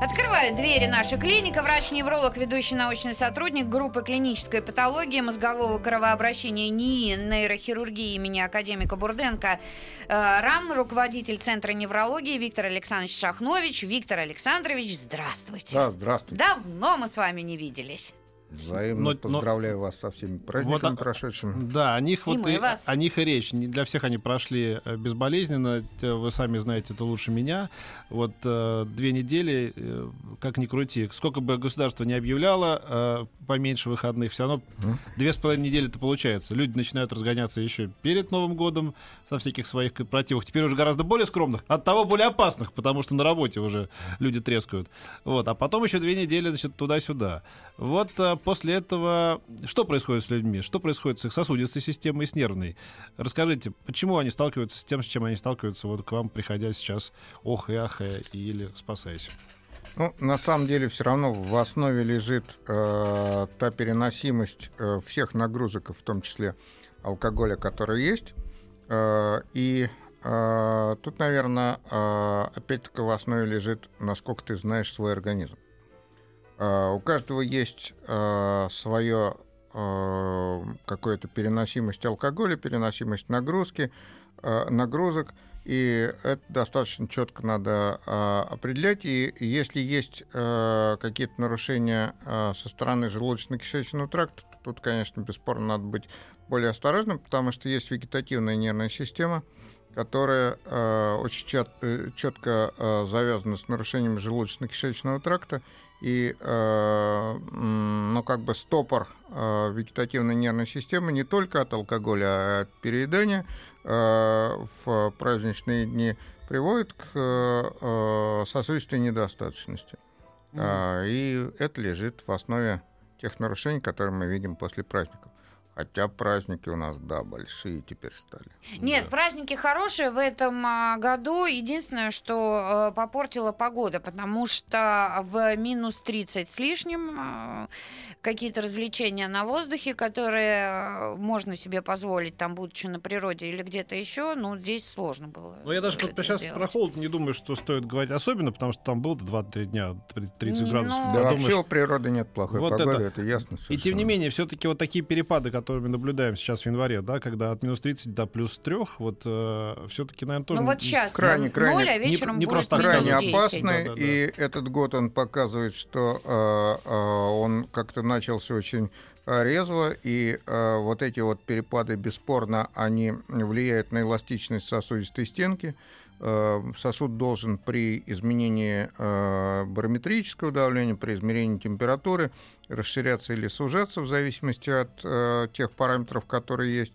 Открывает двери наша клиника врач-невролог, ведущий научный сотрудник группы клинической патологии мозгового кровообращения НИИ нейрохирургии имени академика Бурденко э, РАМ, руководитель Центра неврологии Виктор Александрович Шахнович. Виктор Александрович, здравствуйте. Да, здравствуйте. Давно мы с вами не виделись. Взаимно Но- но- поздравляю вас со всеми праздниками Вот, прошедшими. Да, о них И вот и, вас. о них и речь. Не для всех они прошли э, безболезненно. Вы сами знаете это лучше меня. Вот э, две недели, э, как ни крути, сколько бы государство не объявляло э, поменьше выходных, все равно Мгм. две с половиной недели-то получается. Люди начинают разгоняться еще перед Новым годом со всяких своих корпоративах. Теперь уже гораздо более скромных, от того более опасных, потому что на работе уже люди трескают. Вот, а потом еще две недели, значит, туда-сюда. Вот после этого что происходит с людьми? Что происходит с их сосудистой системой и с нервной? Расскажите, почему они сталкиваются с тем, с чем они сталкиваются, вот к вам, приходя сейчас, ох и ахая, или спасаясь? Ну, на самом деле, все равно в основе лежит э, та переносимость э, всех нагрузок, в том числе алкоголя, который есть. Э, и э, тут, наверное, э, опять-таки в основе лежит, насколько ты знаешь свой организм. Э, у каждого есть э, свое э, какое-то переносимость алкоголя, переносимость нагрузки, нагрузок, и это достаточно четко надо э, определять. И если есть э, какие-то нарушения э, со стороны желудочно-кишечного тракта, то тут, конечно, бесспорно надо быть более осторожным, потому что есть вегетативная нервная система, которая э, очень четко э, завязана с нарушением желудочно-кишечного тракта, и э, ну, как бы стопор э, вегетативной нервной системы не только от алкоголя, а от переедания э, в праздничные дни приводит к э, сосудистой недостаточности. А, И это лежит в основе тех нарушений, которые мы видим после праздников. Хотя праздники у нас, да, большие теперь стали. Нет, Да. праздники хорошие в этом а, году. Единственное, что э, попортила погода, потому что в минус 30 с лишним а, какие-то развлечения на воздухе, которые а, можно себе позволить, там, будучи на природе или где-то еще, ну, здесь сложно было. Ну, я даже вот сейчас делать. про холод не думаю, что стоит говорить особенно, потому что там было 2-3 дня 30 Не, градусов. ну- Да, Подумаешь, вообще у природы нет плохой Вот погоды, это- это, ясно И тем не совершенно. менее, все-таки вот такие перепады, которые мы наблюдаем сейчас в январе, да, когда от минус 30 до плюс 3, вот все-таки, наверное, тоже... Ну, вот сейчас крайне- крайне- ноль, а не- вечером не будет просто крайне сказать. 10. опасный, Да-да-да. и этот год он показывает, что э, э, он как-то начался очень э, резво, и э, вот эти вот перепады, бесспорно, они влияют на эластичность сосудистой стенки. Э, Сосуд должен при изменении э, барометрического давления, при измерении температуры расширяться или сужаться в зависимости от э, тех параметров, которые есть.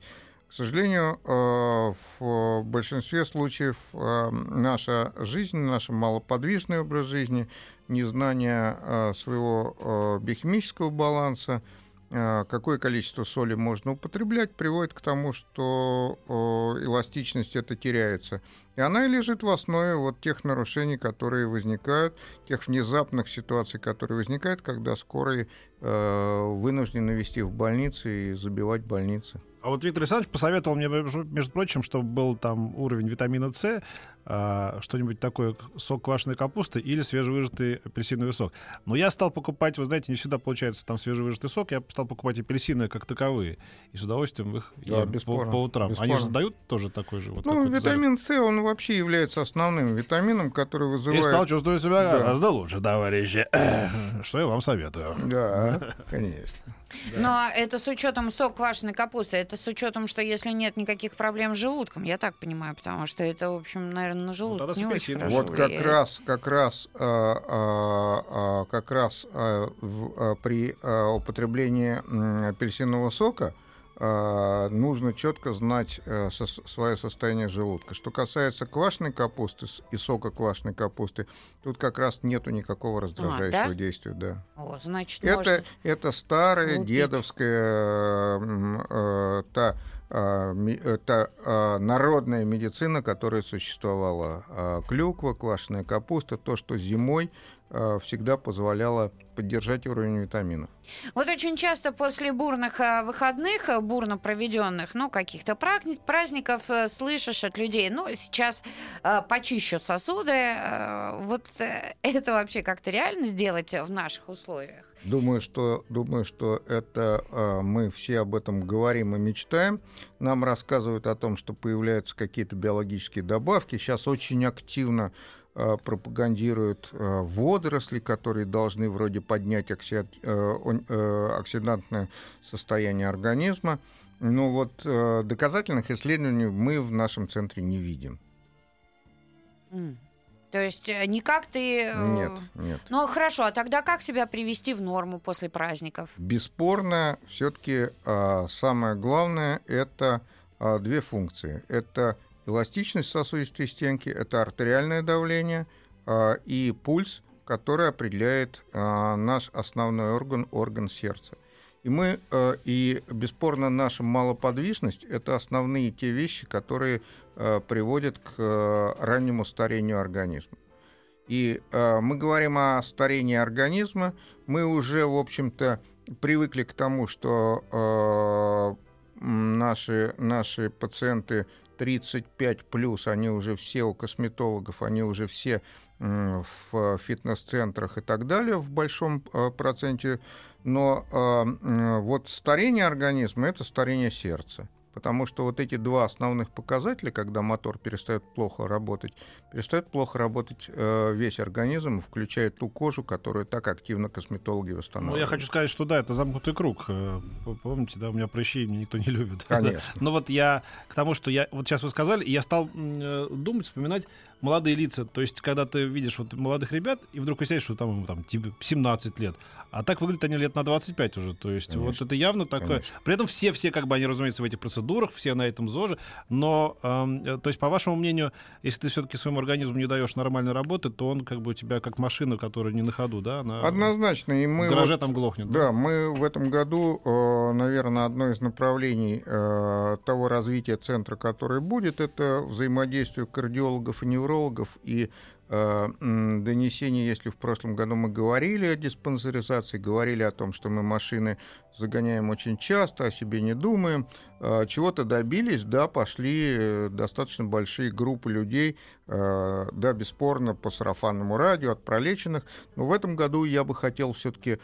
К сожалению, в большинстве случаев наша жизнь, наш малоподвижный образ жизни, незнание своего биохимического баланса, какое количество соли можно употреблять, приводит к тому, что э, эластичность это теряется. И она и лежит в основе вот тех нарушений, которые возникают, тех внезапных ситуаций, которые возникают, когда скорые э, вынуждены вести в больницы и забивать больницы. А вот Виктор Александрович посоветовал мне, между прочим, чтобы был там уровень витамина С, а, что-нибудь такое, сок квашеной капусты или свежевыжатый апельсиновый сок. Но я стал покупать, вы знаете, не всегда получается там свежевыжатый сок, я стал покупать апельсины как таковые. И с удовольствием их Да, ем по, бесспорно, по утрам. Они бесспорно. же дают тоже такой же вот Ну, витамин С, он вообще является основным витамином, который И вызывает... стал чувствовать себя Да. гораздо лучше, товарищи. Что я вам советую. Да, конечно. Но это с учетом сок квашеной капусты, это с учетом, что если нет никаких проблем с желудком, я так понимаю, потому что это, в общем, наверное, на желудок тогда с не очень хорошо Вот как раз, как раз, а, а, а, как раз в- при употреблении апельсинового сока нужно четко знать э, свое состояние желудка. Что касается квашеной капусты и сока квашеной капусты, тут как раз нету никакого раздражающего А, да? действия. Да. О, значит, Это, можно. это старая лупить. дедовская э, та а, это а, народная медицина, которая существовала. А, Клюква, квашеная капуста, то, что зимой а, всегда позволяло поддержать уровень витаминов. Вот очень часто после бурных э, выходных, э, бурно проведенных, ну, каких-то праздников, э, слышишь от людей, ну, сейчас э, почищу сосуды. Э, вот э, это вообще как-то реально сделать в наших условиях? Думаю, что, думаю, что это мы все об этом говорим и мечтаем. Нам рассказывают о том, что появляются какие-то биологические добавки. Сейчас очень активно пропагандируют а, водоросли, которые должны вроде поднять э, э, оксидантное состояние организма. Ну вот э, доказательных исследований мы в нашем центре не видим. То есть э, никак ты... э, Нет, нет. Ну, хорошо, а тогда как себя привести в норму после праздников? Бесспорно, все-таки самое главное это а, две функции. Это эластичность сосудистой стенки, это артериальное давление а, и пульс, который определяет а, наш основной орган, орган сердца. И мы, э, и бесспорно, наша малоподвижность – это основные те вещи, которые приводят к раннему старению организма. И мы говорим о старении организма, мы уже, в общем-то, привыкли к тому, что наши, наши пациенты 35 плюс, они уже все у косметологов, они уже все в фитнес-центрах и так далее в большом э, проценте. Но э, вот старение организма это старение сердца. Потому что вот эти два основных показателя, когда мотор перестает плохо работать, перестает плохо работать э, весь организм, включая ту кожу, которую так активно косметологи Ну, восстанавливают. я хочу сказать, что да, это замкнутый круг. Э, Помните, да, у меня прыщей меня никто не любит. Конечно. Но вот я к тому, что я вот сейчас вы сказали, я стал э, думать, вспоминать молодые лица. То есть, когда ты видишь вот молодых ребят, и вдруг выясняешь, что там, ему там типа 17 лет, а так выглядят они лет на 25 уже. То есть, вот Конечно. это явно такое. Конечно. При этом все, все, как бы они, разумеется, в этих процедурах, все на этом ЗОЖе. Но, эм, э, то есть, по вашему мнению, если ты все-таки своему организму не даешь нормальной работы, то он как бы у тебя как машина, которая не на ходу, да? Она Однозначно. И мы в гараже вот- там глохнет. Да, мы в этом году, наверное, одно из направлений э, того развития центра, которое будет, это взаимодействие кардиологов и неврологов и э, м, донесение, если в прошлом году мы говорили о диспансеризации, говорили о том, что мы машины загоняем очень часто, о себе не думаем, э, чего-то добились, да, пошли э, достаточно большие группы людей, да, бесспорно, по сарафанному радио от пролеченных, но в этом году я бы хотел все-таки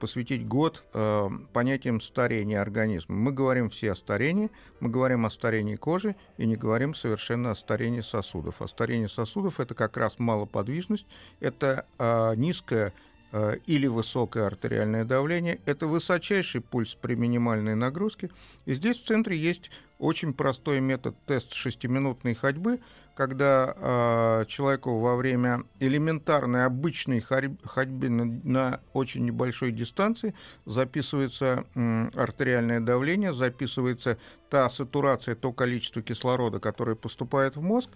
посвятить год э, понятиям старения организма. Мы говорим все о старении, мы говорим о старении кожи и не говорим совершенно о старении сосудов. А старение сосудов это как раз малоподвижность, это э, низкое э, или высокое артериальное давление, это высочайший пульс при минимальной нагрузке. И здесь в центре есть очень простой метод тест шестиминутной ходьбы, когда э, человеку во время элементарной обычной ходьбы на, на очень небольшой дистанции записывается м, артериальное давление, записывается та сатурация, то количество кислорода, которое поступает в мозг,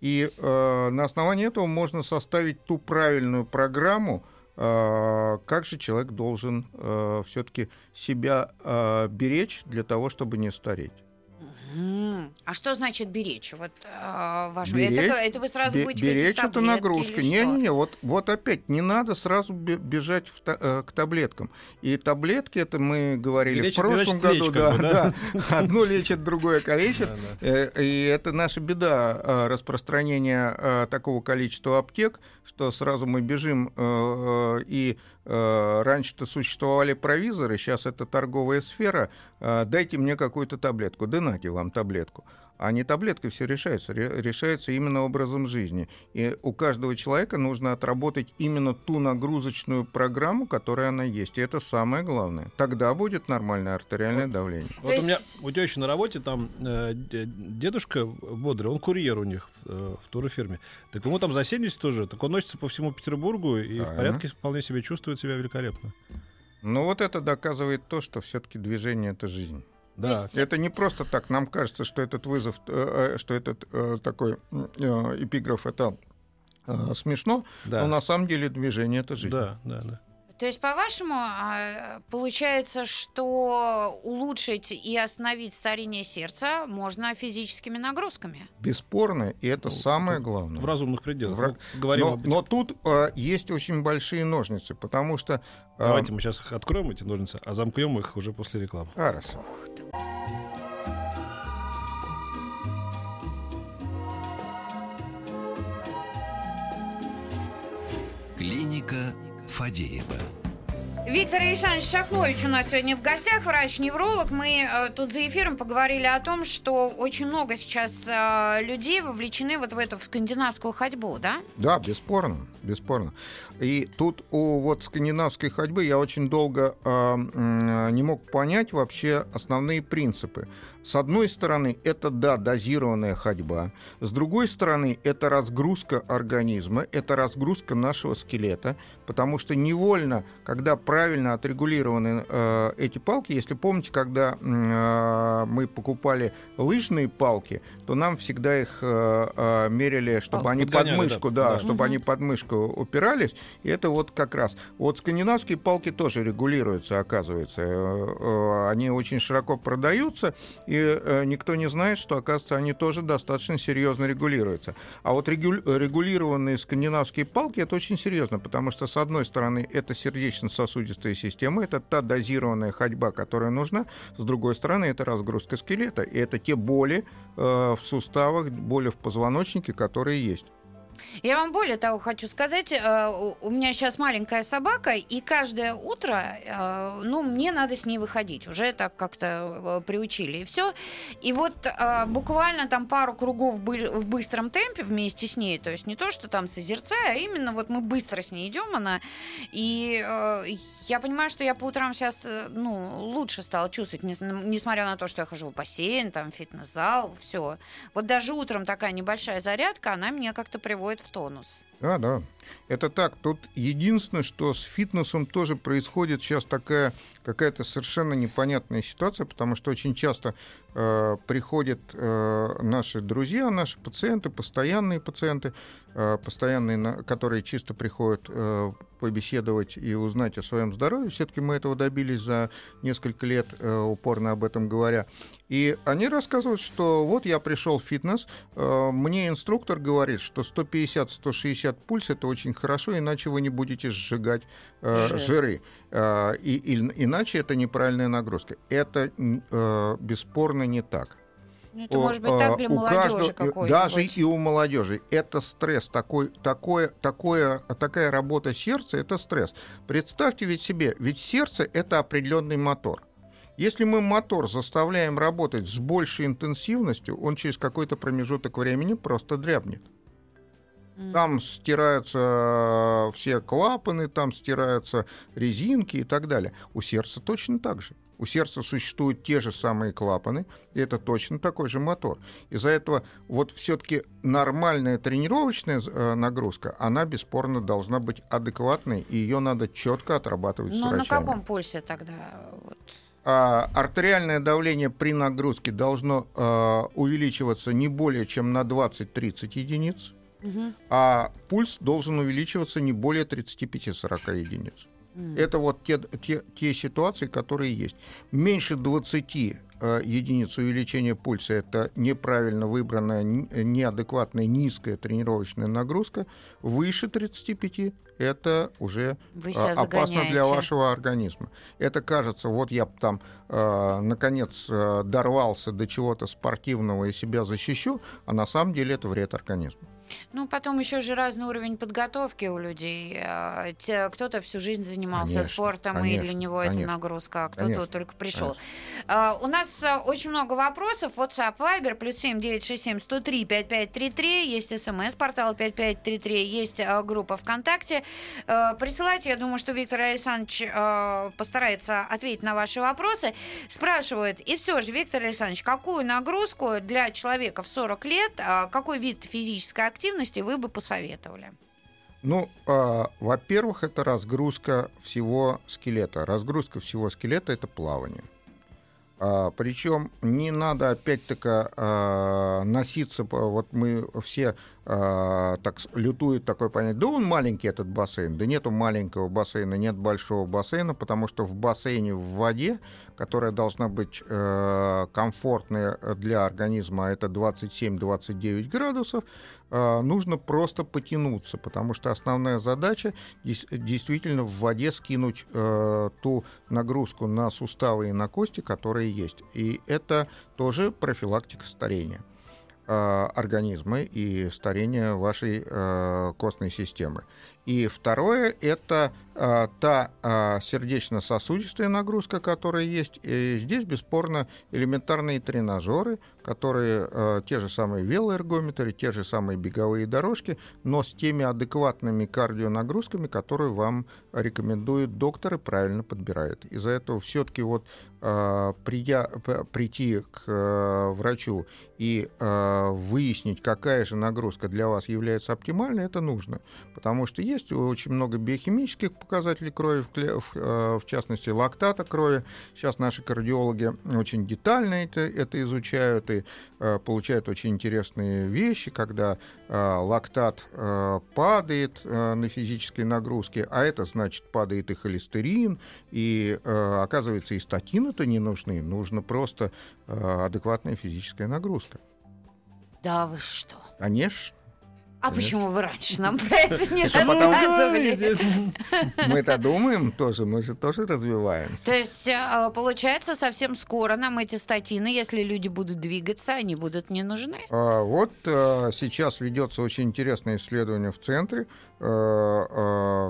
и э, на основании этого можно составить ту правильную программу, э, как же человек должен все-таки себя э, беречь для того, чтобы не стареть. А что значит беречь? Вот э, ваш... Беречь- это, это вы сразу будете беречь это нагрузка. или что? Не-не-не, вот, вот опять не надо сразу бе- бежать в та- э, к таблеткам. И таблетки, это мы говорили Лечит- в прошлом лечит году, речь, да, бы, да? да. Одно лечит, другое калечит. Э, И это наша беда э, распространения такого количества аптек, что сразу мы бежим, э, э, и э, раньше-то существовали провизоры, сейчас это торговая сфера, дайте мне какую-то таблетку, да нате вам таблетку. А не таблеткой все решается, ре- решается именно образом жизни. И у каждого человека нужно отработать именно ту нагрузочную программу, которая она есть. И это самое главное. Тогда будет нормальное артериальное давление. Вот у меня у тещи на работе там э, дедушка бодрый, он курьер у них в, э, в турфирме. Так ему там за 70 тоже. Так он носится по всему Петербургу и в Правильно. порядке вполне себе чувствует себя великолепно. Но вот это доказывает то, что все-таки движение это жизнь. Да. есть- Это не просто так. Нам кажется, что этот вызов, э, э, что этот э, такой эпиграф это смешно, Да. но на самом деле движение это жизнь. Да, да, да. То есть, по-вашему, а, получается, что улучшить и остановить старение сердца можно физическими нагрузками? Бесспорно, и это Ну, самое главное. В разумных пределах. В Ну, говорим но, об- но тут э, есть очень большие ножницы, потому что... э, Давайте мы сейчас их откроем, эти ножницы, а замкнем их уже после рекламы. Хорошо. Клиника Фадеева. Виктор Александрович Шахнович у нас сегодня в гостях, врач-невролог. Мы э, тут за эфиром поговорили о том, что очень много сейчас э, людей вовлечены вот в эту в скандинавскую ходьбу, да? Да, бесспорно, бесспорно. И тут у вот скандинавской ходьбы я очень долго э, не мог понять вообще основные принципы. С одной стороны, это, да, дозированная ходьба. С другой стороны, это разгрузка организма, это разгрузка нашего скелета, потому что невольно, когда правильно отрегулированы э, эти палки, если помните, когда э, мы покупали лыжные палки, то нам всегда их э, э, мерили, чтобы А, они под подгоняли, мышку, да, да, да. чтобы Мгм. они под мышку упирались. И это вот как раз. Вот скандинавские палки тоже регулируются, оказывается. Э, э, Они очень широко продаются, и э, никто не знает, что, оказывается, они тоже достаточно серьезно регулируются. А вот регу- регулированные скандинавские палки это очень серьезно, потому что, с одной стороны, это сердечно-сосудистая система, это та дозированная ходьба, которая нужна, с другой стороны, это разгрузка скелета, и это те боли в суставах, боли в позвоночнике, которые есть. Я вам более того хочу сказать, э, у- меня сейчас маленькая собака, и каждое утро, э, ну, мне надо с ней выходить. Уже так как-то э, приучили, и все. И вот буквально там пару кругов в быстром темпе вместе с ней, то есть не то, что там созерцая, а именно вот мы быстро с ней идем, она, и я понимаю, что я по утрам сейчас, ну, лучше стала чувствовать, нес- несмотря на то, что я хожу в бассейн, там, фитнес-зал, все. Вот даже утром такая небольшая зарядка, она меня как-то приводит в тонус. Да, да. Это так. Тут единственное, что с фитнесом тоже происходит сейчас такая какая-то совершенно непонятная ситуация, потому что очень часто э, приходят э, наши друзья, наши пациенты, постоянные пациенты, э, постоянные, на- которые чисто приходят э, побеседовать и узнать о своем здоровье. Все-таки мы этого добились за несколько лет, э, упорно об этом говоря. И они рассказывают, что вот я пришел в фитнес, э, мне инструктор говорит, что 150-160 пульс это очень хорошо, иначе вы не будете сжигать Жир. жиры. Э, и, и- иначе это неправильная нагрузка. Это э, бесспорно не так. Ну, Это О, может быть так для у молодежи каждого-. Даже и у молодежи. Это стресс. Такой, такое, такое, такая работа сердца – это стресс. Представьте ведь себе, ведь сердце – это определенный мотор. Если мы мотор заставляем работать с большей интенсивностью, он через какой-то промежуток времени просто дрябнет. Там стираются все клапаны, там стираются резинки и так далее. У сердца точно так же. У сердца существуют те же самые клапаны, и это точно такой же мотор. Из-за этого вот все-таки нормальная тренировочная э, нагрузка, она бесспорно должна быть адекватной, и ее надо четко отрабатывать с Ну, на каком пульсе тогда? Вот. А, артериальное давление при нагрузке должно э, увеличиваться не более чем на 20-30 единиц, А пульс должен увеличиваться не более 35-40 единиц. Это вот те, те, те ситуации, которые есть. Меньше 20 э, единиц увеличения пульса – это неправильно выбранная, н- неадекватная, низкая тренировочная нагрузка. Выше 35 – это уже а, опасно для вашего организма. Это кажется, вот я там, э, наконец, э, дорвался до чего-то спортивного и себя защищу, а на самом деле это вред организму. Ну, потом еще же разный уровень подготовки у людей. А, Кто-то всю жизнь занимался Конечно, спортом, и конечно, для него это конечно, нагрузка, а кто-то конечно, только пришел. А, у нас а, очень много вопросов. WhatsApp, Viber, плюс 7 967 103 5533. Есть смс, портал 5533. Есть группа ВКонтакте. Присылайте. Я думаю, что Виктор Александрович постарается ответить на ваши вопросы. Спрашивают, и все же, Виктор Александрович, какую нагрузку для человека в 40 лет, какой вид физической активности вы бы посоветовали? Ну, а, во-первых, это разгрузка всего скелета. Разгрузка всего скелета – это плавание. А, причем не надо опять-таки а, носиться, вот мы все э, так с- лютует такое понятие, да он маленький этот бассейн, да нету маленького бассейна, нет большого бассейна, потому что в бассейне в воде, которая должна быть э, комфортная для организма, а это 27-29 градусов, э, нужно просто потянуться, потому что основная задача действительно в воде скинуть э, ту нагрузку на суставы и на кости, которые есть. И это тоже профилактика старения э, организма и старения вашей э, костной системы. И второе – это та э, сердечно-сосудистая нагрузка, которая есть. И здесь, бесспорно, элементарные тренажеры, которые э, те же самые велоэргометры, те же самые беговые дорожки, но с теми адекватными кардионагрузками, которые вам рекомендует доктор и правильно подбирает. Из-за этого все-таки вот придя, прийти к врачу и выяснить, какая же нагрузка для вас является оптимальной, это нужно. Потому что есть очень много биохимических показателей крови, в, э, в частности, лактата крови. Сейчас наши кардиологи очень детально это, это изучают и э, получают очень интересные вещи, когда э, лактат э, падает э, на физической нагрузке, а это значит падает и холестерин, и э, оказывается и статины-то не нужны, нужно просто э, адекватная физическая нагрузка. Да вы что? Конечно. А почему вы раньше нам про это не рассказывали? Мы-то думаем тоже, мы же тоже развиваемся. То есть, э, получается, совсем скоро нам эти статины, если люди будут двигаться, они будут не нужны? А, Вот э, сейчас ведется очень интересное исследование в центре, э, э,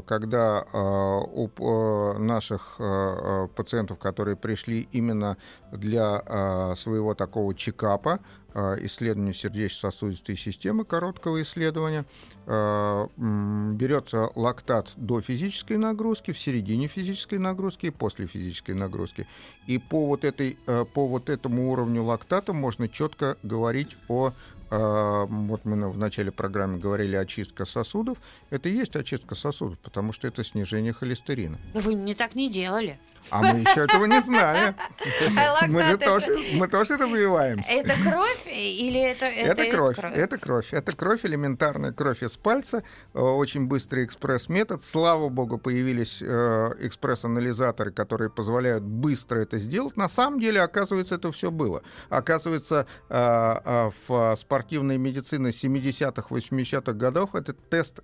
когда э, у э, наших э, э, пациентов, которые пришли именно для своего такого чекапа, исследования сердечно-сосудистой системы, короткого исследования, берется лактат до физической нагрузки, в середине физической нагрузки и после физической нагрузки. И по вот, этой, по вот этому уровню лактата можно четко говорить о вот мы в начале программы говорили очистка сосудов. Это и есть очистка сосудов, потому что это снижение холестерина. Ну, Вы мне так не делали. А мы еще этого не знали. Мы же тоже, мы тоже развиваемся. Это кровь или это, это, Это кровь, крови? это кровь, это кровь, элементарная кровь из пальца, э, очень быстрый экспресс-метод. Слава богу, появились э, экспресс-анализаторы, которые позволяют быстро это сделать. На самом деле, оказывается, это все было. Оказывается, э, в спортивной медицине 70-х, 80-х годов этот тест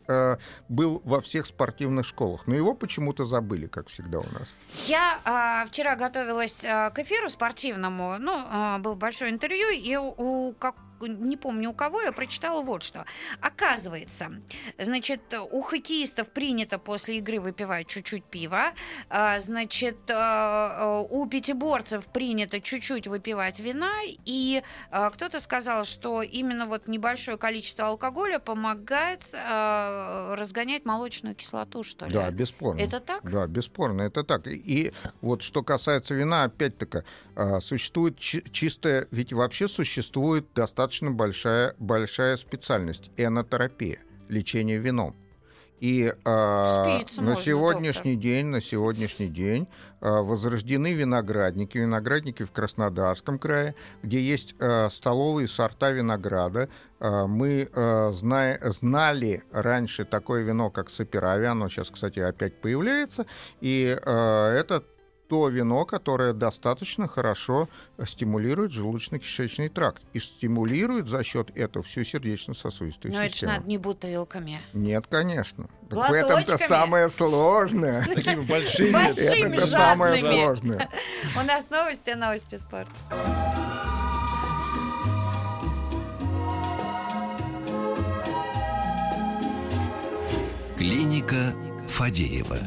был во всех спортивных школах, но его почему-то забыли, как всегда у нас. Я а, вчера готовилась а, к эфиру спортивному, ну, а, было большое интервью, и у, у как не помню у кого, я прочитала вот что. Оказывается, значит, у хоккеистов принято после игры выпивать чуть-чуть пива, а, значит, а, а, у пятиборцев принято чуть-чуть выпивать вина, и кто-то сказал, что именно вот небольшое количество алкоголя помогает разгонять молочную кислоту, что ли? Да, бесспорно. Это так? Да, бесспорно, это так. И, вот что касается вина, опять-таки, существует чи- чистая, ведь вообще существует достаточно большая, большая специальность – энотерапия, лечение вином. И Спиться на можно, сегодняшний день, на сегодняшний день а, возрождены виноградники, виноградники в Краснодарском крае, где есть а, столовые сорта винограда. А, мы а, зная- знали раньше такое вино, как Саперави, оно сейчас, кстати, опять появляется, и а, это то вино, которое достаточно хорошо стимулирует желудочно-кишечный тракт и стимулирует за счет этого всю сердечно-сосудистую Но Ну, это же систему. надо не бутылками. Нет, конечно. Так в этом-то самое сложное. Такими большими. Большими, Это самое сложное. У нас новости, новости спорта. Клиника Фадеева.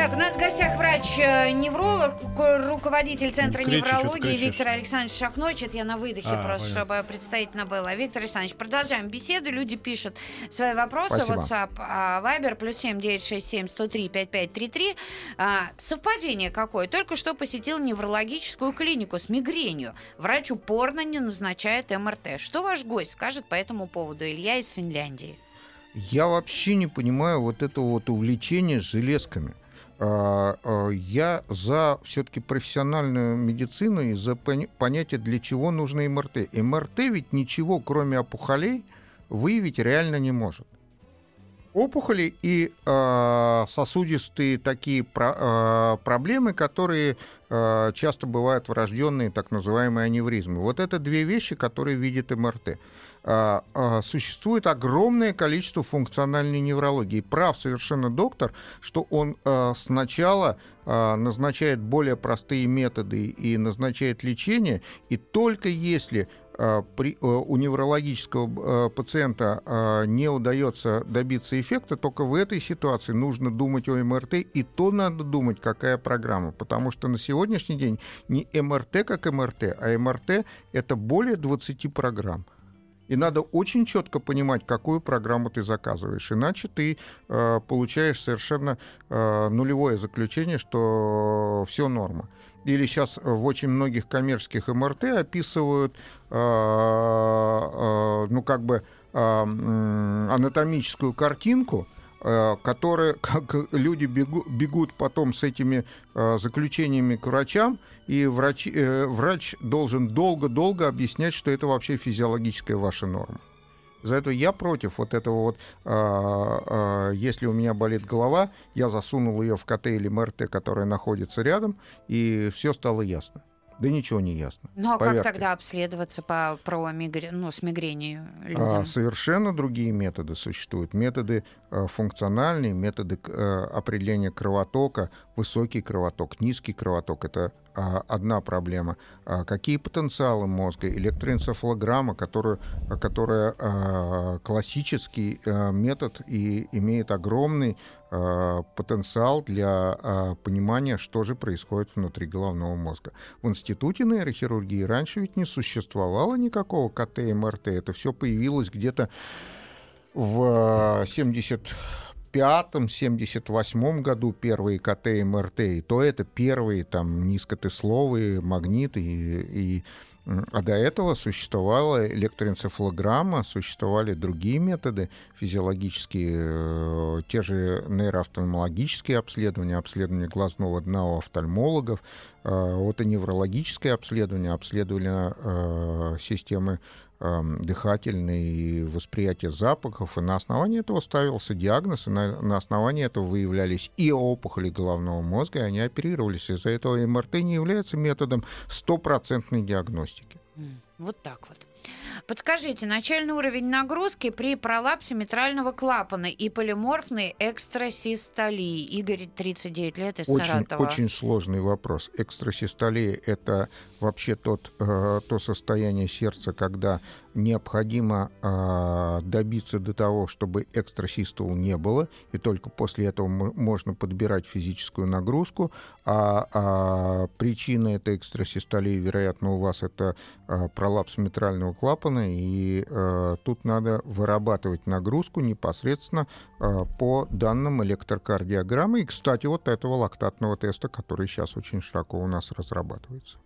Так, у нас в гостях врач-невролог, руководитель Центра Кричи, неврологии кричишь. Виктор Александрович Шахночет. Это я на выдохе А, просто, понятно. чтобы представительно было. Виктор Александрович, продолжаем беседу. Люди пишут свои вопросы. Спасибо. WhatsApp, а, Viber, плюс 7 967 103 5533. А, Совпадение какое? Только что посетил неврологическую клинику с мигренью. Врач упорно не назначает МРТ. Что ваш гость скажет по этому поводу? Илья из Финляндии. Я вообще не понимаю вот этого вот увлечения железками. А, а, Я за все-таки профессиональную медицину и за понятие, для чего нужно МРТ. МРТ ведь ничего, кроме опухолей, выявить реально не может. Опухоли и э, сосудистые такие про- э, проблемы, которые э, часто бывают врожденные, так называемые аневризмы. Вот это две вещи, которые видит МРТ. А, а, Существует огромное количество функциональной неврологии. Прав совершенно доктор, что он а, сначала назначает более простые методы и назначает лечение, и только если при, у неврологического пациента не удается добиться эффекта, только в этой ситуации нужно думать о МРТ, и то надо думать, какая программа, потому что на сегодняшний день не МРТ как МРТ, а МРТ это более 20 программ. И надо очень четко понимать, какую программу ты заказываешь. Иначе ты э, получаешь совершенно э, нулевое заключение, что все норма. Или сейчас в очень многих коммерческих МРТ описывают, э, э, ну как бы э, анатомическую картинку, которые, как люди бегу- бегут потом с этими э, заключениями к врачам, и врач, э, врач должен долго-долго объяснять, что это вообще физиологическая ваша норма. За это я против вот этого вот, а, а, если у меня болит голова, я засунул ее в КТ или МРТ, которая находится рядом, и все стало ясно. Да ничего не ясно. Ну а Поверьте. как тогда обследоваться по, про мигре... ну, с мигренью А, людям? совершенно другие методы существуют. Методы а, функциональные, методы а, определения кровотока, высокий кровоток, низкий кровоток. Это а, одна проблема. А какие потенциалы мозга? Электроэнцефалограмма, а, которая а, классический а, метод и имеет огромный а, потенциал для а, понимания, что же происходит внутри головного мозга. В институте нейрохирургии раньше ведь не существовало никакого КТ и МРТ. Это все появилось где-то в 75-78 году первые КТ и МРТ. И то это первые там низкотесловые магниты. И, и, а до этого существовала электроэнцефалограмма, существовали другие методы физиологические, э, те же нейроофтальмологические обследования, обследование глазного дна у офтальмологов, э, вот и неврологическое обследование, обследование э, системы эм, дыхательной и восприятие запахов, и на основании этого ставился диагноз, и на, на основании этого выявлялись и опухоли головного мозга, и они оперировались. Из-за этого МРТ не является методом стопроцентной диагностики. Вот так вот. Подскажите, начальный уровень нагрузки при пролапсе митрального клапана и полиморфной экстрасистолии. Игорь, 39 лет, из Очень, Саратова. очень сложный вопрос. Экстрасистолия — это вообще тот, э, то состояние сердца, когда необходимо э, добиться до того, чтобы экстрасистол не было, и только после этого мо- можно подбирать физическую нагрузку. А, а причина этой экстрасистолии, вероятно, у вас это э, пролапс митрального клапана, и э, тут надо вырабатывать нагрузку непосредственно э, по данным электрокардиограммы. И, кстати, вот этого лактатного теста, который сейчас очень широко у нас разрабатывается.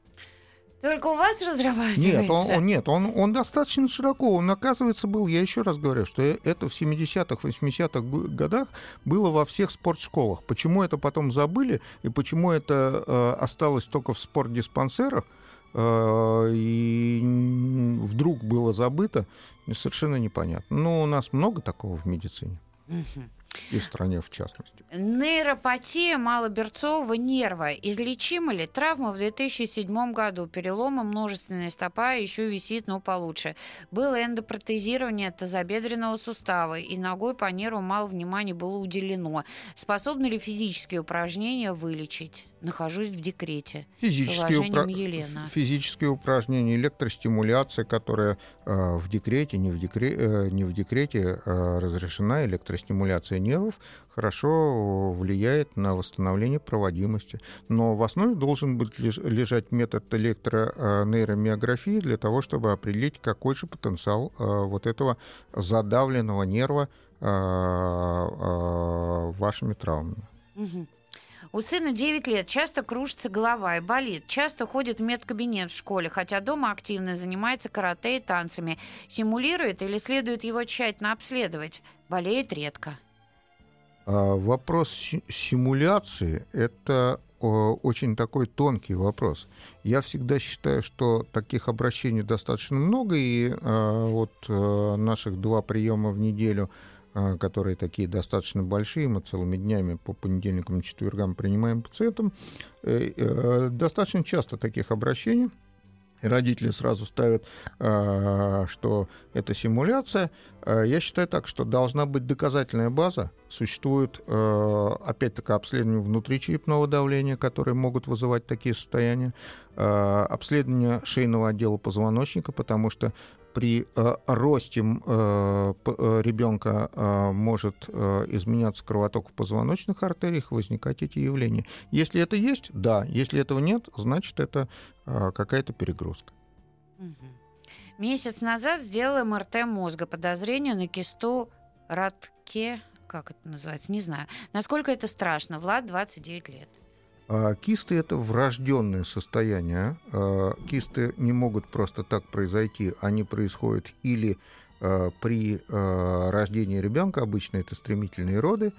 Только у вас разрабатывается? Нет, он, он- нет он, он достаточно широко. Он, оказывается, был, я еще раз говорю, что это в 70-х, 80-х гу- годах было во всех спортшколах. Почему это потом забыли и почему это э, осталось только в спортдиспансерах э, и вдруг было забыто, совершенно непонятно. Но у нас много такого в медицине Мгм. И в стране в частности. Нейропатия малоберцового нерва. Излечима ли? Травма в 2007 году. Переломы множественная стопа еще висит, но получше. Было эндопротезирование тазобедренного сустава, и ногой по нерву мало внимания было уделено. Способны ли физические упражнения вылечить? Нахожусь в декрете. Физические, уважением, Елена. физические упражнения, электростимуляция, которая э, в декрете, не в, декре- э, не в декрете э, разрешена, электростимуляция нервов хорошо влияет на восстановление проводимости. Но в основе должен быть леж- лежать метод электронейромиографии для того, чтобы определить, какой же потенциал э, вот этого задавленного нерва э, э, вашими травмами. Мгм. У сына 9 лет, часто кружится голова и болит. Часто ходит в медкабинет в школе, хотя дома активно занимается карате и танцами. Симулирует или следует его тщательно обследовать? Болеет редко. А, Вопрос си- симуляции – это очень такой тонкий вопрос. Я всегда считаю, что таких обращений достаточно много, и а, вот а, наших два приема в неделю, которые такие достаточно большие, мы целыми днями по понедельникам и четвергам принимаем пациентам, э, э, достаточно часто таких обращений. Родители сразу ставят, а, что это симуляция. А, Я считаю так, что должна быть доказательная база. Существует, опять-таки, обследование внутричерепного давления, которые могут вызывать такие состояния. А, Обследование шейного отдела позвоночника, потому что при э, росте ребенка может э, изменяться кровоток в позвоночных артериях, возникать эти явления. Если это есть, да. Если этого нет, значит, это э, какая-то перегрузка. Месяц назад сделала МРТ мозга. Подозрение на кисту Радке. Как это называется? Не знаю. Насколько это страшно? Влад, 29 лет. А Кисты это врожденное состояние. А, Кисты не могут просто так произойти. Они происходят или а, при рождении ребенка, обычно это стремительные роды,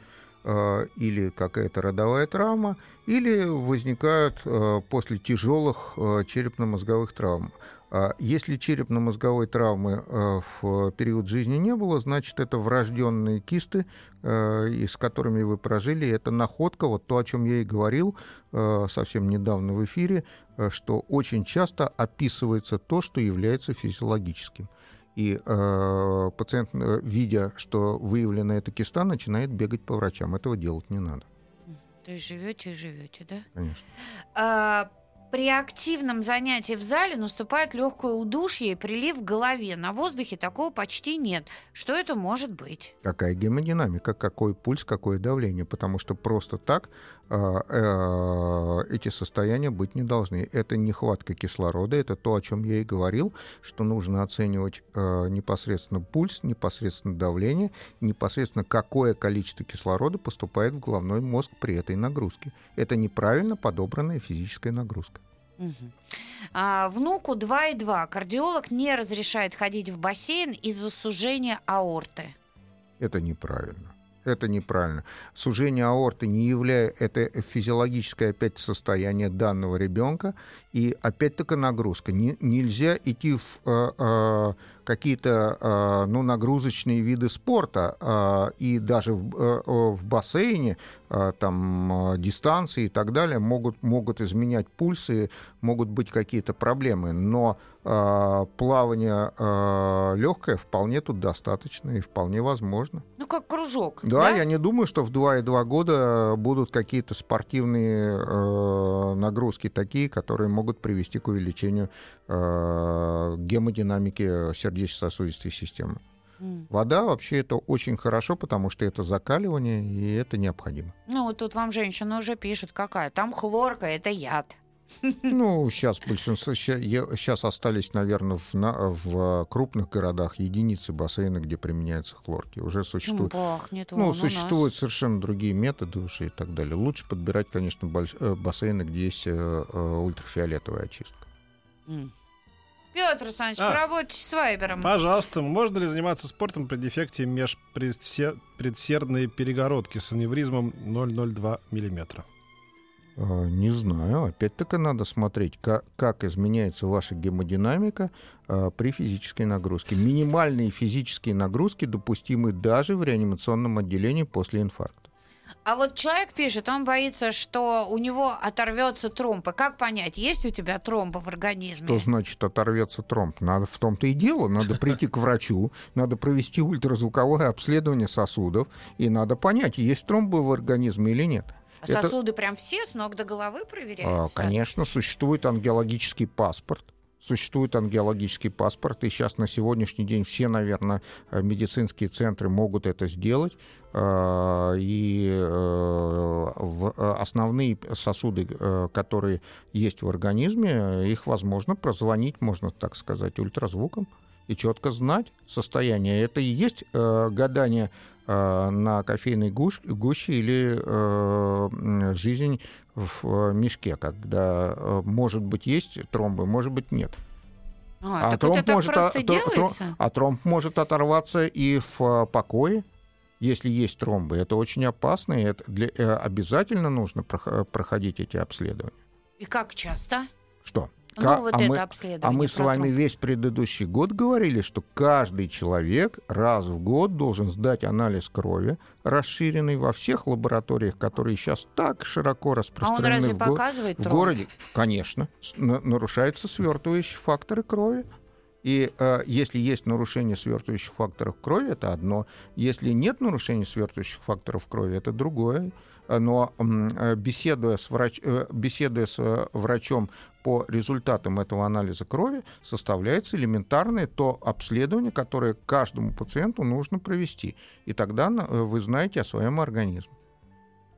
или какая-то родовая травма, или возникают после тяжелых черепно-мозговых травм. А Если черепно-мозговой травмы а, в период жизни не было, значит, это врожденные кисты, и с которыми вы прожили. Это находка, вот то, о чем я и говорил а, совсем недавно в эфире, что очень часто описывается то, что является физиологическим. И э, пациент, э, видя, что выявлена эта киста, начинает бегать по врачам. Этого делать не надо, То есть живете и живете, да? конечно. А, при активном занятии в зале наступает легкое удушье и прилив в голове. На воздухе такого почти нет. Что это может быть? Какая гемодинамика, какой пульс, какое давление, потому что просто так э, э, эти состояния быть не должны. Это нехватка кислорода, это то, о чем я и говорил, что нужно оценивать э, непосредственно пульс, непосредственно давление, непосредственно какое количество кислорода поступает в головной мозг при этой нагрузке. Это неправильно подобранная физическая нагрузка. А, внуку 2,2. Кардиолог не разрешает ходить в бассейн из-за сужения аорты. Это неправильно. Это неправильно. Сужение аорты не является... Это физиологическое опять состояние данного ребенка. И опять-таки нагрузка. Не- нельзя идти в э, э, какие-то э, ну, нагрузочные виды спорта. э, и даже в, э, в бассейне э, там дистанции и так далее могут, могут изменять пульсы, могут быть какие-то проблемы. Но плавание легкое вполне тут достаточно и вполне возможно. Ну, как кружок. Да, я не думаю, что в 2,2 года будут какие-то спортивные э, нагрузки такие, которые могут привести к увеличению э, гемодинамики сердечно-сосудистой системы. Вода вообще это очень хорошо, потому что это закаливание, и это необходимо. Ну, вот тут вам женщина уже пишет, какая. Там хлорка, это яд. Ну, сейчас большинство, сейчас остались, наверное, в, на- в крупных городах единицы бассейна, где применяются хлорки. Уже Чем существует пахнет Ну, у нас. существуют совершенно другие методы уже и так далее. Лучше подбирать, конечно, э, бассейны, где есть э, э, ультрафиолетовая очистка. Петр Александрович, А. поработайте с Вайбером. Пожалуйста, можно ли заниматься спортом при дефекте межпредсердной перегородки с аневризмом 0,02 мм? Э, Не знаю. Опять-таки надо смотреть, как, как изменяется ваша гемодинамика э, при физической нагрузке. Минимальные физические нагрузки допустимы даже в реанимационном отделении после инфаркта. А вот человек пишет, он боится, что у него оторвется тромб. И как понять, есть у тебя тромбы в организме? Что значит оторвется тромб? Надо в том-то и дело. Надо прийти к врачу, надо провести ультразвуковое обследование сосудов, и надо понять, есть тромбы в организме или нет. А это- Сосуды прям все с ног до головы А, проверяются? Конечно, существует ангиологический паспорт. Существует ангиологический паспорт, и сейчас на сегодняшний день все, наверное, э, медицинские центры могут это сделать. А, И э, э, основные сосуды, э, которые есть в организме, их возможно прозвонить, можно так сказать, ультразвуком и четко знать состояние. Это и есть э, гадание э, на кофейной гуще или э, жизнь в э, мешке, когда, э, может быть, есть тромбы, может быть, нет. А, А тромб может, просто а? А тромб может оторваться и в э, покое, если есть тромбы. Это очень опасно, и это для, обязательно нужно прох- проходить эти обследования. И как часто? Что? Ну, вот а, это мы, обследование. а мы с вами тромб. весь предыдущий год говорили, что каждый человек раз в год должен сдать анализ крови, расширенный во всех лабораториях, которые сейчас так широко А он распространены разве в, го- показывает в городе. Конечно, нарушаются свертывающие факторы крови. И э, если есть нарушение свертывающих факторов крови, это одно. Если нет нарушения свертывающих факторов крови, это другое. Э, Но э, беседуя с, врач, э, беседуя с врачом по результатам этого анализа крови, составляется элементарное то обследование, которое каждому пациенту нужно провести. И тогда вы знаете о своем организме.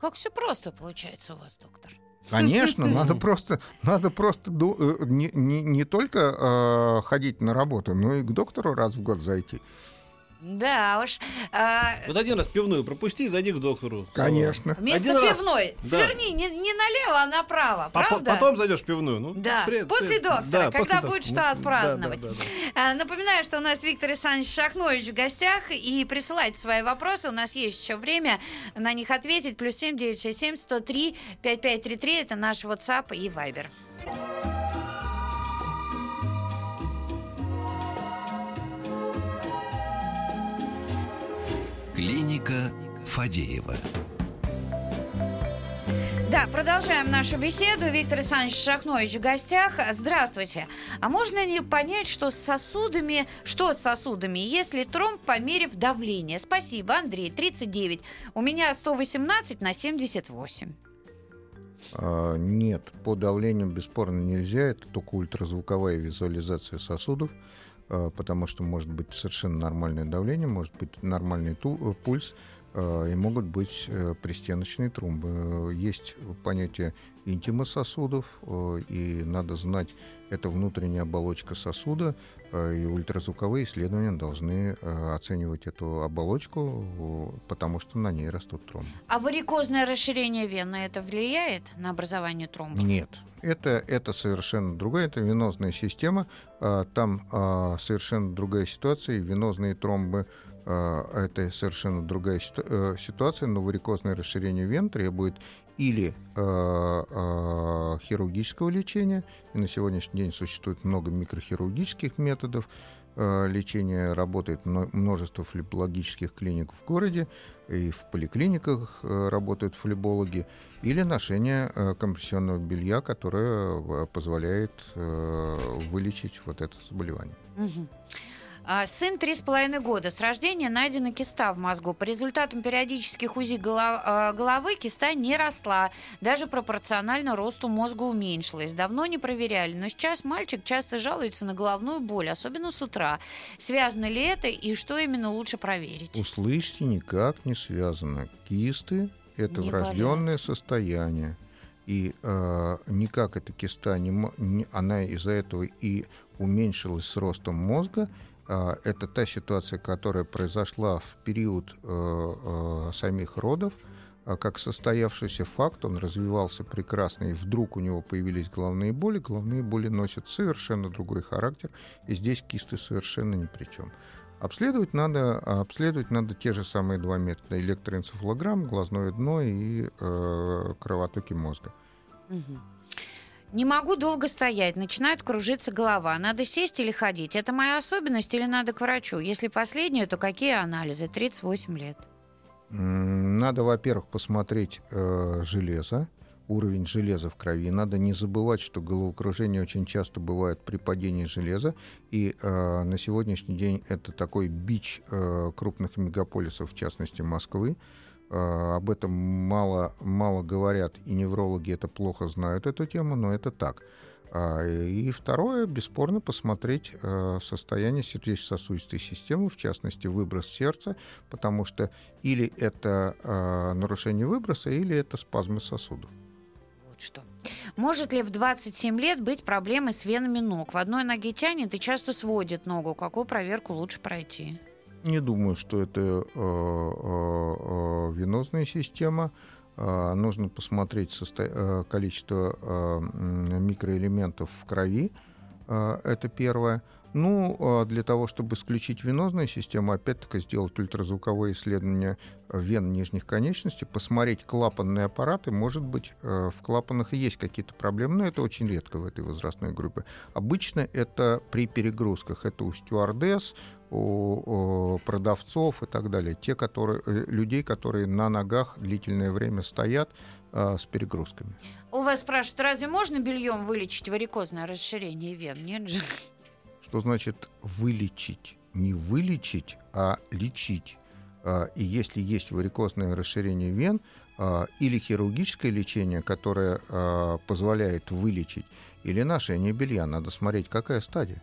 Как все просто получается у вас, доктор. Конечно, надо просто, надо просто не, не, не только э, ходить на работу, но и к доктору раз в год зайти. Да уж. А, Вот один раз пивную пропусти и зайди к доктору. Конечно. вместо Один раз. пивной Да. сверни не, не налево, а направо, А по- правда? потом зайдешь в пивную. Ну, Да, привет, после привет. доктора, Да, когда после будет доктора. что Ну, да, отпраздновать. да, да, да. А, Напоминаю, что у нас Виктор Александрович Шахнович в гостях. И присылайте свои вопросы. У нас есть еще время на них ответить. Плюс семь девять шесть семь сто три пять пять три три. Это наш WhatsApp и Viber. Клиника Фадеева. Да, продолжаем нашу беседу. Виктор Александрович Шахнович в гостях. Здравствуйте. А можно ли понять, что с сосудами, что с сосудами, если тромб, померив давление? Спасибо, Андрей, 39. У меня 118 на 78. А, Нет, по давлению бесспорно нельзя, это только ультразвуковая визуализация сосудов, потому что может быть совершенно нормальное давление, может быть нормальный ту- э, пульс, а, и могут быть э, пристеночные тромбы. Э, Есть понятие интима сосудов, э, и надо знать, это внутренняя оболочка сосуда, э, и ультразвуковые исследования должны э, оценивать эту оболочку, потому что на ней растут тромбы. А варикозное расширение вены это влияет на образование тромбов? Нет, это, это совершенно другое, это венозная система, а, там а, совершенно другая ситуация, и венозные тромбы а, это совершенно другая э, ситуация, но варикозное расширение вен требует или а, а, хирургического лечения, и на сегодняшний день существует много микрохирургических методов, а, лечения работает мно- множество флебологических клиник в городе, и в поликлиниках э, работают флебологи, или ношение э, компрессионного белья, которое э, позволяет э, вылечить вот это заболевание. Мгм. А, Сын три с половиной года. С рождения найдена киста в мозгу. По результатам периодических УЗИ а, головы киста не росла. Даже пропорционально росту мозга уменьшилась. Давно не проверяли, но сейчас мальчик часто жалуется на головную боль, особенно с утра. Связано ли это и что именно лучше проверить? Услышьте, никак не связано. Кисты – это Не врожденное состояние. И э, никак эта киста, не, не- она из-за этого и уменьшилась с ростом мозга. А, это та ситуация, которая произошла в период э, э, самих родов, а как состоявшийся факт, он развивался прекрасно, и вдруг у него появились головные боли. Головные боли носят совершенно другой характер, и здесь кисты совершенно ни при чем. Обследовать надо, обследовать надо те же самые два метода: электроэнцефалограмм, глазное дно и э, кровотоки мозга. Мгм. Не могу долго стоять, начинает кружиться голова. Надо сесть или ходить? Это моя особенность или надо к врачу? Если последнее, то какие анализы? 38 лет. Надо, во-первых, посмотреть э, железо, уровень железа в крови. Надо не забывать, что головокружение очень часто бывает при падении железа. И э, на сегодняшний день это такой бич э, крупных мегаполисов, в частности Москвы. Э, об этом мало, мало говорят, и неврологи это плохо знают, эту тему, но это так. А, И второе, бесспорно, посмотреть э, состояние сердечно-сосудистой системы, в частности, выброс сердца, потому что или это нарушение выброса, или это спазмы сосудов. Вот что. Может ли в 27 лет быть проблемы с венами ног? В одной ноге тянет и часто сводит ногу. Какую проверку лучше пройти? Не думаю, что это э, э, э, венозная система. Э, нужно посмотреть состо- количество микроэлементов в крови. Это первое. Ну, а для того, чтобы исключить венозную систему, опять-таки сделать ультразвуковое исследование вен нижних конечностей, посмотреть клапанные аппараты, может быть, э, в клапанах и есть какие-то проблемы, но это очень редко в этой возрастной группе. Обычно это при перегрузках, это у стюардесс, у, продавцов и так далее, те, которые, э, людей, которые на ногах длительное время стоят, а, с перегрузками. У вас спрашивают, разве можно бельем вылечить варикозное расширение вен? Нет же. Что значит вылечить? Не вылечить, а лечить. А, и если есть варикозное расширение вен а, или хирургическое лечение, которое позволяет вылечить, или ношение белья, надо смотреть, какая стадия.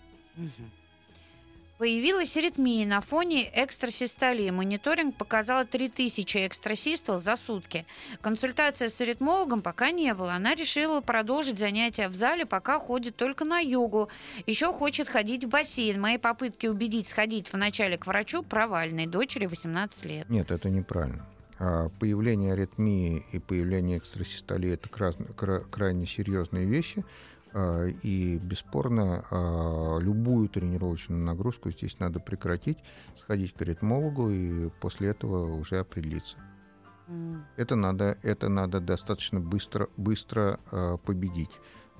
Появилась аритмия на фоне экстрасистолии. Мониторинг показал 3000 экстрасистол за сутки. Консультация с аритмологом пока не было. Она решила продолжить занятия в зале, пока ходит только на йогу. Еще хочет ходить в бассейн. Мои попытки убедить сходить вначале к врачу провальные. Дочери 18 лет. Нет, это неправильно. А, появление аритмии и появление экстрасистолии – это крайне серьезные вещи. А, и бесспорно а, любую тренировочную нагрузку здесь надо прекратить, сходить к аритмологу и после этого уже определиться. Mm. Это надо, это надо достаточно быстро, быстро а, победить.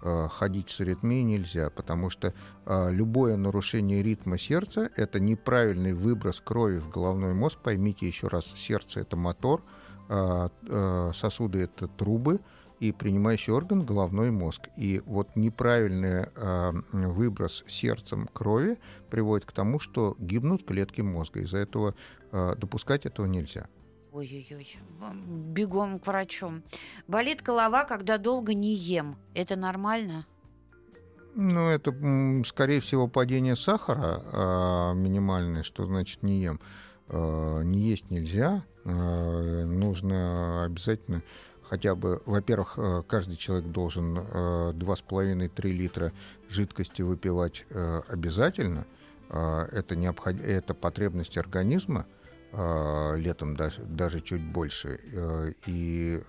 Ходить с аритмией нельзя, потому что любое нарушение ритма сердца – это неправильный выброс крови в головной мозг. Поймите еще раз, сердце – это мотор, сосуды – это трубы, и принимающий орган головной мозг. И вот неправильный э, выброс сердцем крови приводит к тому, что гибнут клетки мозга. Из-за этого э, допускать этого нельзя. Ой-ой-ой, бегом к врачу. Болит голова, когда долго не ем. Это нормально? Ну, это, скорее всего, падение сахара э, минимальное, что значит не ем. Э, не есть нельзя. Э, нужно обязательно хотя бы, во-первых, э, каждый человек должен 2,5-3 э, литра жидкости выпивать э, обязательно. Это, необход... это потребность организма, летом даже, даже чуть больше. И,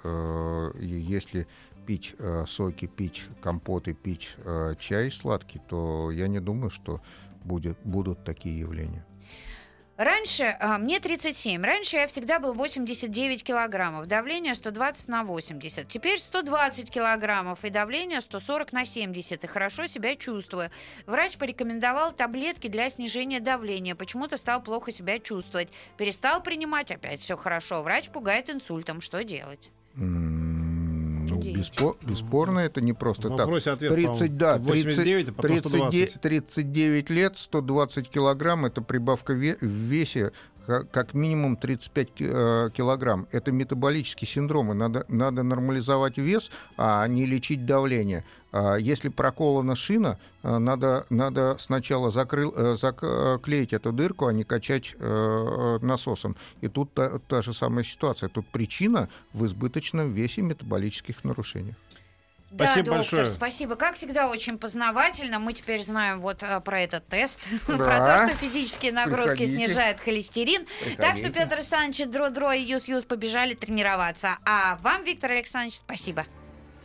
и если пить соки, пить компоты, пить чай сладкий, то я не думаю, что будет, будут такие явления. Раньше, а, мне 37, раньше я всегда был 89 килограммов, давление 120 на 80. Теперь 120 килограммов и давление 140 на 70. И хорошо себя чувствую. Врач порекомендовал таблетки для снижения давления. Почему-то стал плохо себя чувствовать. Перестал принимать, опять все хорошо. Врач пугает инсультом. Что делать? Ну, беспо- бесспорно, это не просто В так. Ответ, 30, да, 39, 30, 39, 39 лет, 120 килограмм, это прибавка в весе как минимум 35 э, килограмм. Это метаболический синдром, и надо, надо нормализовать вес, а не лечить давление. А если проколана шина, э, надо, надо сначала закрыл, э, заклеить эту дырку, а не качать насосом. И тут та, та же самая ситуация. Тут причина в избыточном весе метаболических нарушений. Да, спасибо доктор, большое. спасибо. Как всегда, очень познавательно. Мы теперь знаем вот а, про этот тест, да. про то, что физические нагрузки Приходите. снижают холестерин. Приходите. Так что Петр Александрович Дро-Дро и Юс-Юс побежали тренироваться. А вам, Виктор Александрович, спасибо.